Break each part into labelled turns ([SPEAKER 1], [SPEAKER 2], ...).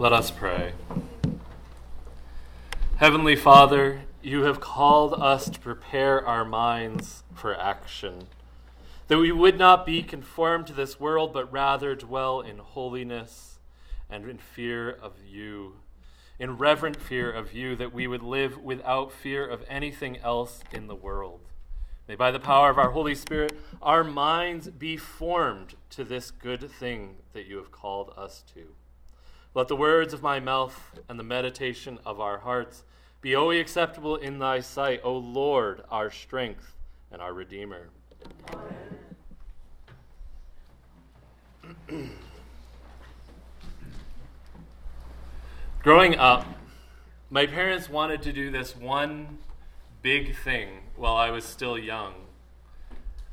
[SPEAKER 1] Let us pray. Heavenly Father, you have called us to prepare our minds for action, that we would not be conformed to this world, but rather dwell in holiness and in fear of you, in reverent fear of you, that we would live without fear of anything else in the world. May by the power of our Holy Spirit, our minds be formed to this good thing that you have called us to. Let the words of my mouth and the meditation of our hearts be always acceptable in thy sight, O Lord, our strength and our Redeemer. Growing up, my parents wanted to do this one big thing while I was still young.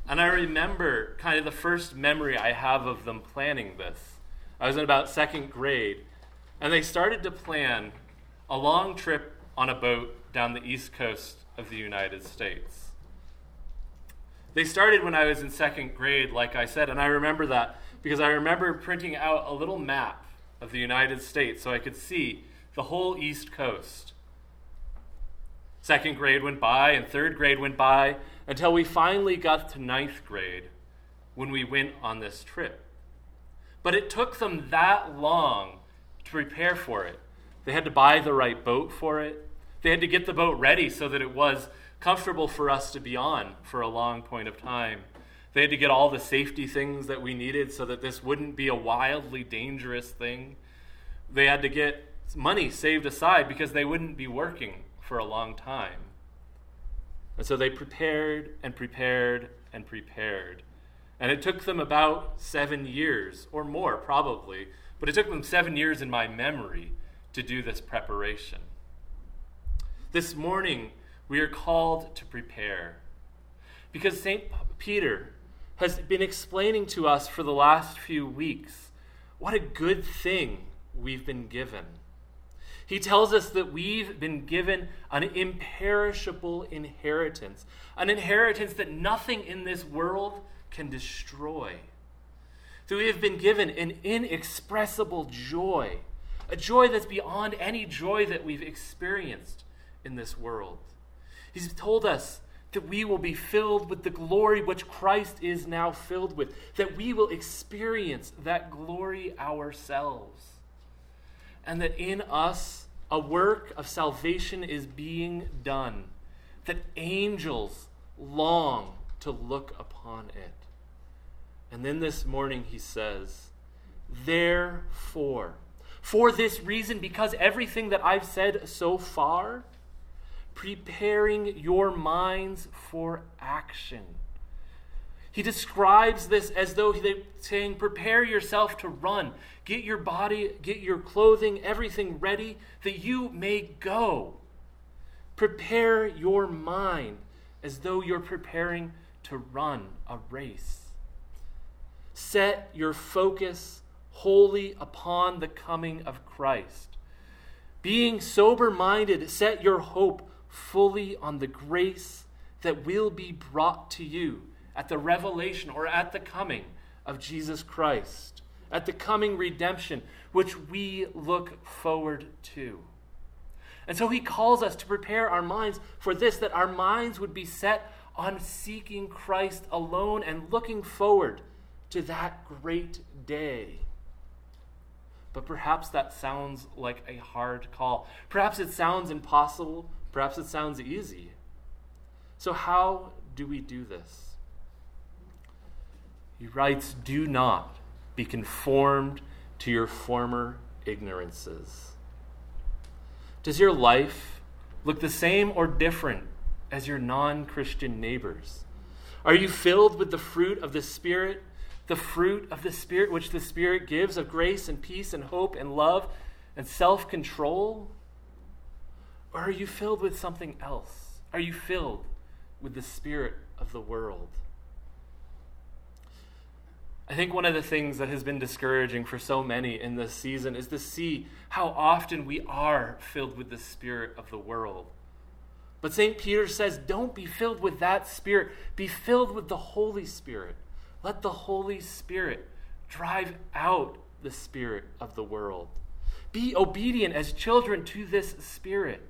[SPEAKER 1] And I remember kind of the first memory I have of them planning this. I was in about second grade, and they started to plan a long trip on a boat down the east coast of the United States. They started when I was in second grade, like I said, and I remember that because I remember printing out a little map of the United States so I could see the whole east coast. Second grade went by, and third grade went by, until we finally got to ninth grade when we went on this trip. But it took them that long to prepare for it. They had to buy the right boat for it, they had to get the boat ready so that it was comfortable for us to be on for a long point of time. They had to get all the safety things that we needed so that this wouldn't be a wildly dangerous thing. They had to get money saved aside because they wouldn't be working for a long time. And so they prepared and prepared and prepared. And it took them about seven years, or more probably, but it took them seven years in my memory to do this preparation. This morning, we are called to prepare. Because St. Peter has been explaining to us for the last few weeks what a good thing we've been given. He tells us that we've been given an imperishable inheritance, an inheritance that nothing in this world can destroy. That we have been given an inexpressible joy, a joy that's beyond any joy that we've experienced in this world. He's told us that we will be filled with the glory which Christ is now filled with, that we will experience that glory ourselves and that in us a work of salvation is being done, that angels long to look upon it. And then this morning he says, Therefore, for this reason, because everything that I've said so far, preparing your minds for action he describes this as though he's saying, Prepare yourself to run. Get your body, get your clothing, everything ready that you may go. Prepare your mind as though you're preparing to run a race. Set your focus wholly upon the coming of Christ. Being sober minded, set your hope fully on the grace that will be brought to you at the revelation or at the coming of Jesus Christ, at the coming redemption, which we look forward to. And so he calls us to prepare our minds for this, that our minds would be set on seeking Christ alone and looking forward to that great day. But perhaps that sounds like a hard call. Perhaps it sounds impossible. Perhaps it sounds easy. So, how do we do this? He writes, Do not be conformed to your former ignorances. Does your life look the same or different as your non Christian neighbors? Are you filled with the fruit of the Spirit, the fruit of the Spirit which the Spirit gives of grace and peace and hope and love and self control? Or are you filled with something else? Are you filled with the Spirit of the world? I think one of the things that has been discouraging for so many in this season is to see how often we are filled with the spirit of the world. But St. Peter says, don't be filled with that spirit, be filled with the Holy Spirit. Let the Holy Spirit drive out the spirit of the world. Be obedient as children to this Spirit.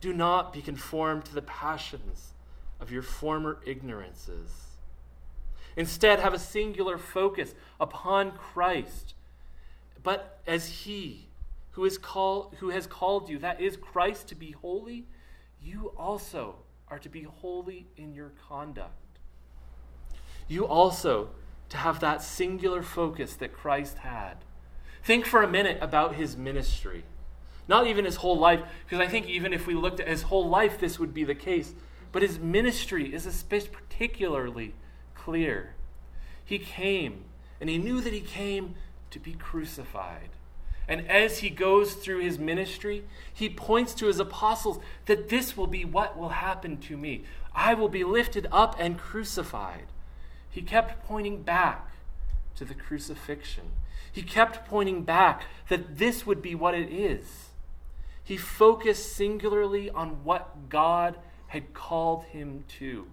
[SPEAKER 1] Do not be conformed to the passions of your former ignorances. Instead, have a singular focus upon Christ. But as He who, is call, who has called you, that is Christ, to be holy, you also are to be holy in your conduct. You also to have that singular focus that Christ had. Think for a minute about his ministry. Not even his whole life, because I think even if we looked at his whole life, this would be the case. But his ministry is especially particularly clear. He came, and he knew that he came to be crucified. And as he goes through his ministry, he points to his apostles that this will be what will happen to me. I will be lifted up and crucified. He kept pointing back to the crucifixion. He kept pointing back that this would be what it is. He focused singularly on what God had called him to.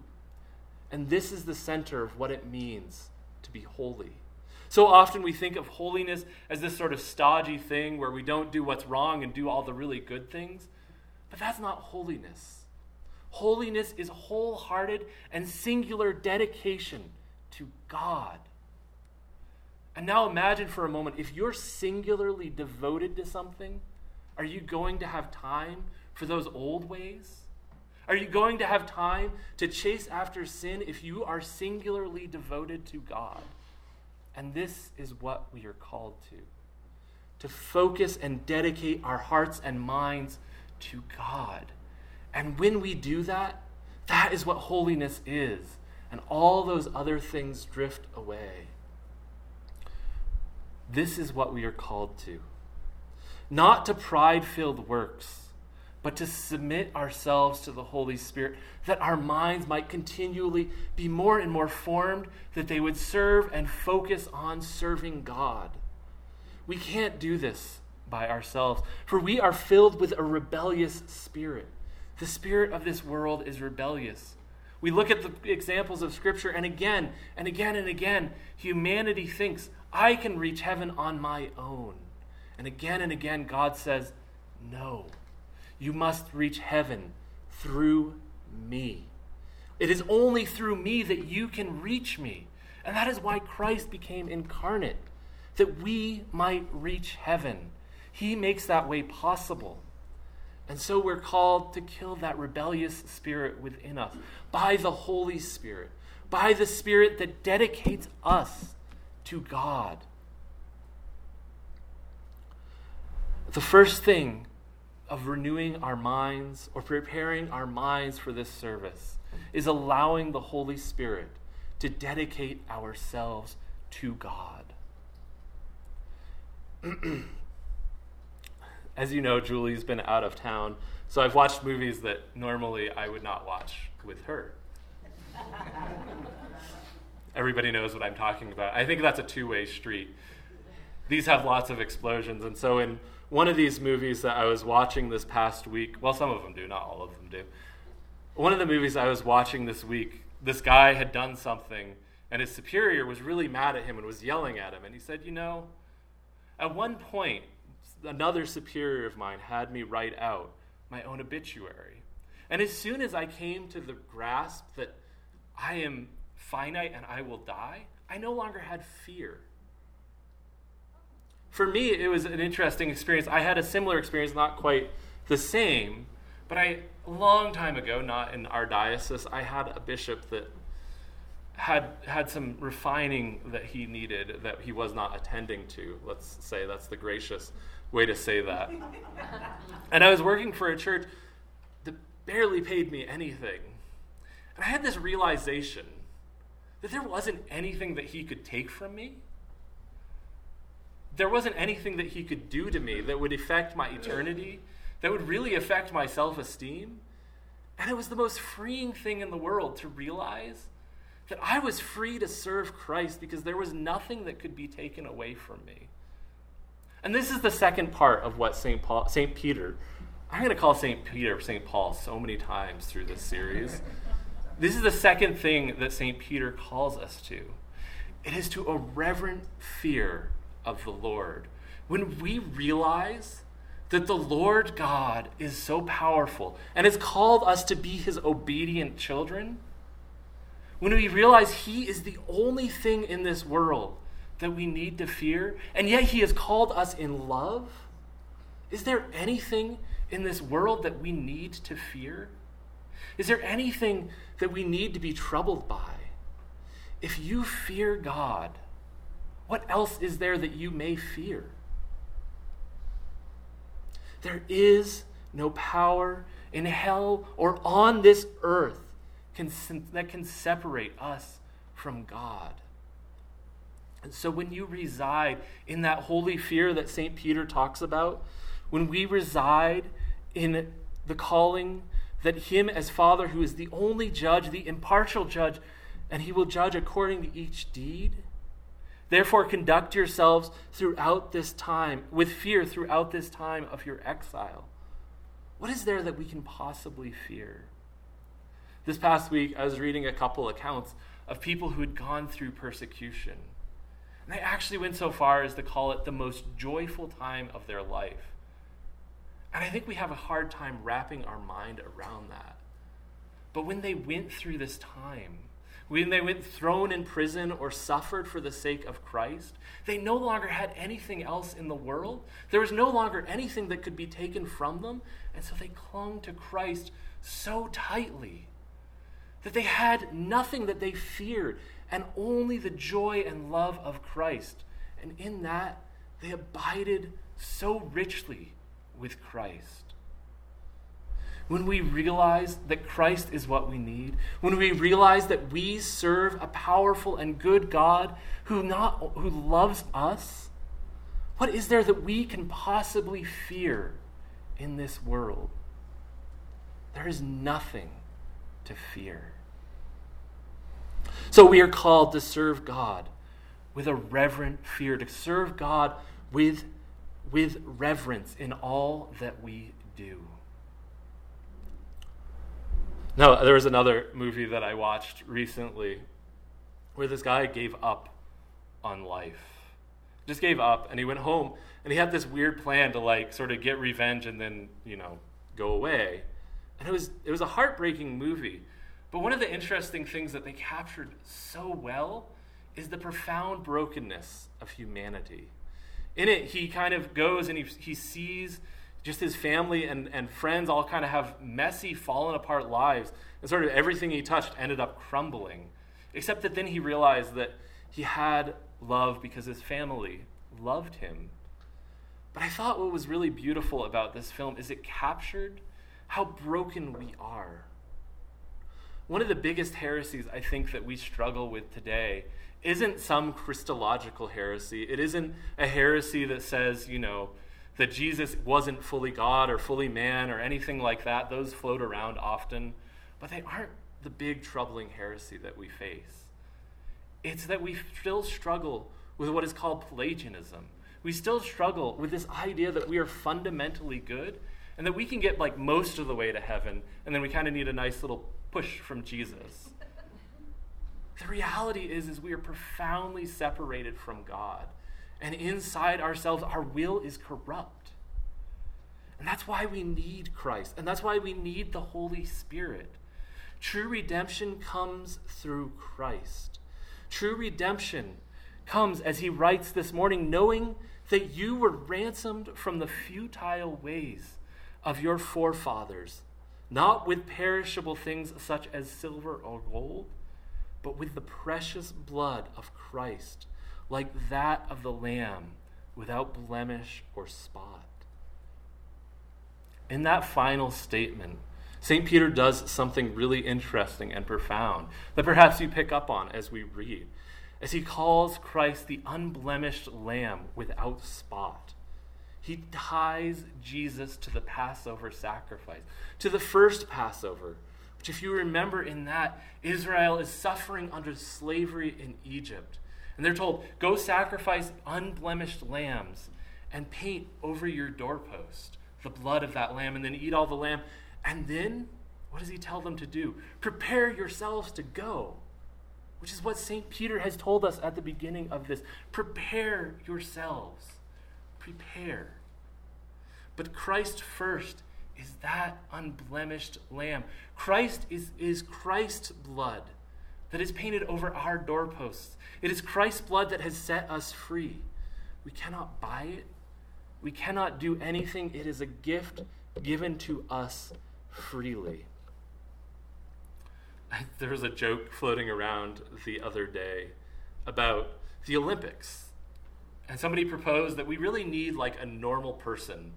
[SPEAKER 1] And this is the center of what it means to be holy. So often we think of holiness as this sort of stodgy thing where we don't do what's wrong and do all the really good things. But that's not holiness. Holiness is wholehearted and singular dedication to God. And now imagine for a moment if you're singularly devoted to something, are you going to have time for those old ways? Are you going to have time to chase after sin if you are singularly devoted to God? And this is what we are called to to focus and dedicate our hearts and minds to God. And when we do that, that is what holiness is. And all those other things drift away. This is what we are called to. Not to pride filled works, but to submit ourselves to the Holy Spirit, that our minds might continually be more and more formed, that they would serve and focus on serving God. We can't do this by ourselves, for we are filled with a rebellious spirit. The spirit of this world is rebellious. We look at the examples of Scripture, and again and again and again, humanity thinks, I can reach heaven on my own. And again and again, God says, No. You must reach heaven through me. It is only through me that you can reach me. And that is why Christ became incarnate, that we might reach heaven. He makes that way possible. And so we're called to kill that rebellious spirit within us by the Holy Spirit, by the Spirit that dedicates us to God. The first thing of renewing our minds or preparing our minds for this service is allowing the Holy Spirit to dedicate ourselves to God. As you know, Julie's been out of town, so I've watched movies that normally I would not watch with her. Everybody knows what I'm talking about. I think that's a two way street. These have lots of explosions, and so in one of these movies that I was watching this past week, well, some of them do, not all of them do. One of the movies I was watching this week, this guy had done something, and his superior was really mad at him and was yelling at him. And he said, You know, at one point, another superior of mine had me write out my own obituary. And as soon as I came to the grasp that I am finite and I will die, I no longer had fear for me, it was an interesting experience. I had a similar experience, not quite the same, but I, a long time ago, not in our diocese, I had a bishop that had had some refining that he needed that he was not attending to. Let's say that's the gracious way to say that. and I was working for a church that barely paid me anything. And I had this realization that there wasn't anything that he could take from me there wasn't anything that he could do to me that would affect my eternity, that would really affect my self esteem. And it was the most freeing thing in the world to realize that I was free to serve Christ because there was nothing that could be taken away from me. And this is the second part of what St. Paul, St. Peter, I'm going to call St. Peter St. Paul so many times through this series. This is the second thing that St. Peter calls us to. It is to a reverent fear of the Lord, when we realize that the Lord God is so powerful and has called us to be his obedient children, when we realize he is the only thing in this world that we need to fear, and yet he has called us in love, is there anything in this world that we need to fear? Is there anything that we need to be troubled by? If you fear God, what else is there that you may fear? There is no power in hell or on this earth can, that can separate us from God. And so when you reside in that holy fear that St. Peter talks about, when we reside in the calling that Him as Father, who is the only judge, the impartial judge, and He will judge according to each deed, Therefore, conduct yourselves throughout this time, with fear throughout this time of your exile. What is there that we can possibly fear? This past week, I was reading a couple accounts of people who had gone through persecution. And they actually went so far as to call it the most joyful time of their life. And I think we have a hard time wrapping our mind around that. But when they went through this time, when they went thrown in prison or suffered for the sake of Christ, they no longer had anything else in the world. There was no longer anything that could be taken from them. And so they clung to Christ so tightly that they had nothing that they feared and only the joy and love of Christ. And in that, they abided so richly with Christ when we realize that Christ is what we need, when we realize that we serve a powerful and good God who, not, who loves us, what is there that we can possibly fear in this world? There is nothing to fear. So we are called to serve God with a reverent fear, to serve God with, with reverence in all that we do. No, there was another movie that I watched recently where this guy gave up on life. Just gave up and he went home and he had this weird plan to like sort of get revenge and then, you know, go away. And it was it was a heartbreaking movie. But one of the interesting things that they captured so well is the profound brokenness of humanity. In it, he kind of goes and he, he sees just his family and, and friends all kind of have messy, fallen apart lives. And sort of everything he touched ended up crumbling. Except that then he realized that he had love because his family loved him. But I thought what was really beautiful about this film is it captured how broken we are. One of the biggest heresies I think that we struggle with today isn't some Christological heresy. It isn't a heresy that says, you know, that Jesus wasn't fully God or fully man or anything like that. Those float around often, but they aren't the big troubling heresy that we face. It's that we still struggle with what is called Pelagianism. We still struggle with this idea that we are fundamentally good and that we can get like most of the way to heaven and then we kind of need a nice little push from Jesus. The reality is is we are profoundly separated from God and inside ourselves, our will is corrupt. And that's why we need Christ. And that's why we need the Holy Spirit. True redemption comes through Christ. True redemption comes, as he writes this morning, knowing that you were ransomed from the futile ways of your forefathers, not with perishable things such as silver or gold, but with the precious blood of Christ like that of the Lamb without blemish or spot. In that final statement, St. Peter does something really interesting and profound that perhaps you pick up on as we read, as he calls Christ the unblemished Lamb without spot. He ties Jesus to the Passover sacrifice, to the first Passover, which, if you remember in that, Israel is suffering under slavery in Egypt. And they're told, go sacrifice unblemished lambs and paint over your doorpost the blood of that lamb, and then eat all the lamb. And then, what does he tell them to do? Prepare yourselves to go, which is what St. Peter has told us at the beginning of this. Prepare yourselves prepare. But Christ first is that unblemished lamb. Christ is, is Christ's blood that is painted over our doorposts. It is Christ's blood that has set us free. We cannot buy it, we cannot do anything. It is a gift given to us freely. There was a joke floating around the other day about the Olympics. And somebody proposed that we really need like a normal person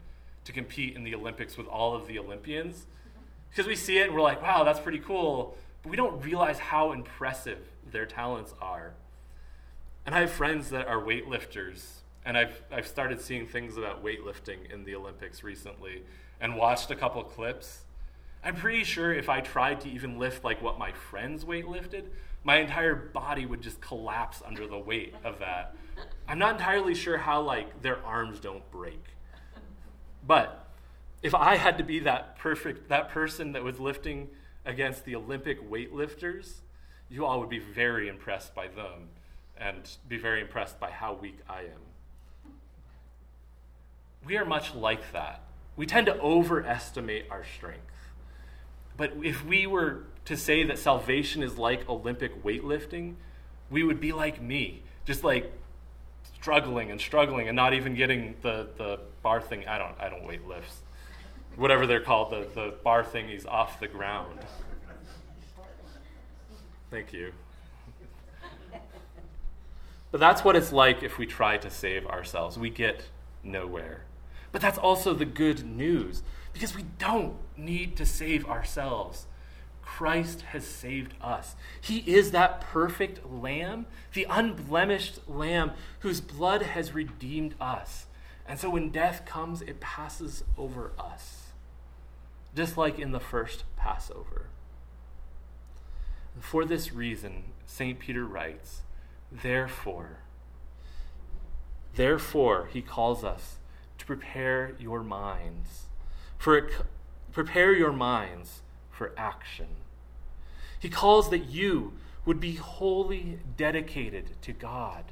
[SPEAKER 1] to compete in the Olympics with all of the Olympians. Because we see it and we're like, wow, that's pretty cool. But we don't realize how impressive their talents are. And I have friends that are weightlifters, and I've, I've started seeing things about weightlifting in the Olympics recently and watched a couple clips. I'm pretty sure if I tried to even lift like what my friends weight lifted, my entire body would just collapse under the weight of that. I'm not entirely sure how like their arms don't break. But if I had to be that perfect that person that was lifting against the Olympic weightlifters, you all would be very impressed by them and be very impressed by how weak I am. We are much like that. We tend to overestimate our strength. But if we were to say that salvation is like Olympic weightlifting, we would be like me, just like struggling and struggling and not even getting the, the bar thing. I don't I don't weight lifts. Whatever they're called, the, the bar thingies off the ground. Thank you. But that's what it's like if we try to save ourselves. We get nowhere. But that's also the good news because we don't need to save ourselves. Christ has saved us. He is that perfect lamb, the unblemished lamb whose blood has redeemed us. And so when death comes, it passes over us, just like in the first Passover. For this reason, St. Peter writes, Therefore, therefore, he calls us to prepare your minds for it, prepare your minds for action. He calls that you would be wholly dedicated to God.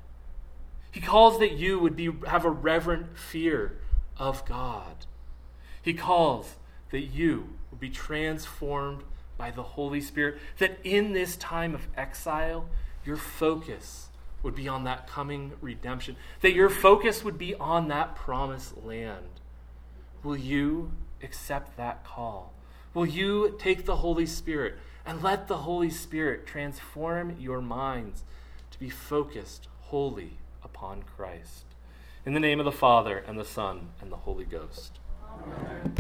[SPEAKER 1] He calls that you would be, have a reverent fear of God. He calls that you would be transformed by the Holy Spirit, that in this time of exile, your focus would be on that coming redemption, that your focus would be on that promised land. Will you accept that call? Will you take the Holy Spirit and let the Holy Spirit transform your minds to be focused wholly upon Christ? In the name of the Father, and the Son, and the Holy Ghost. Amen.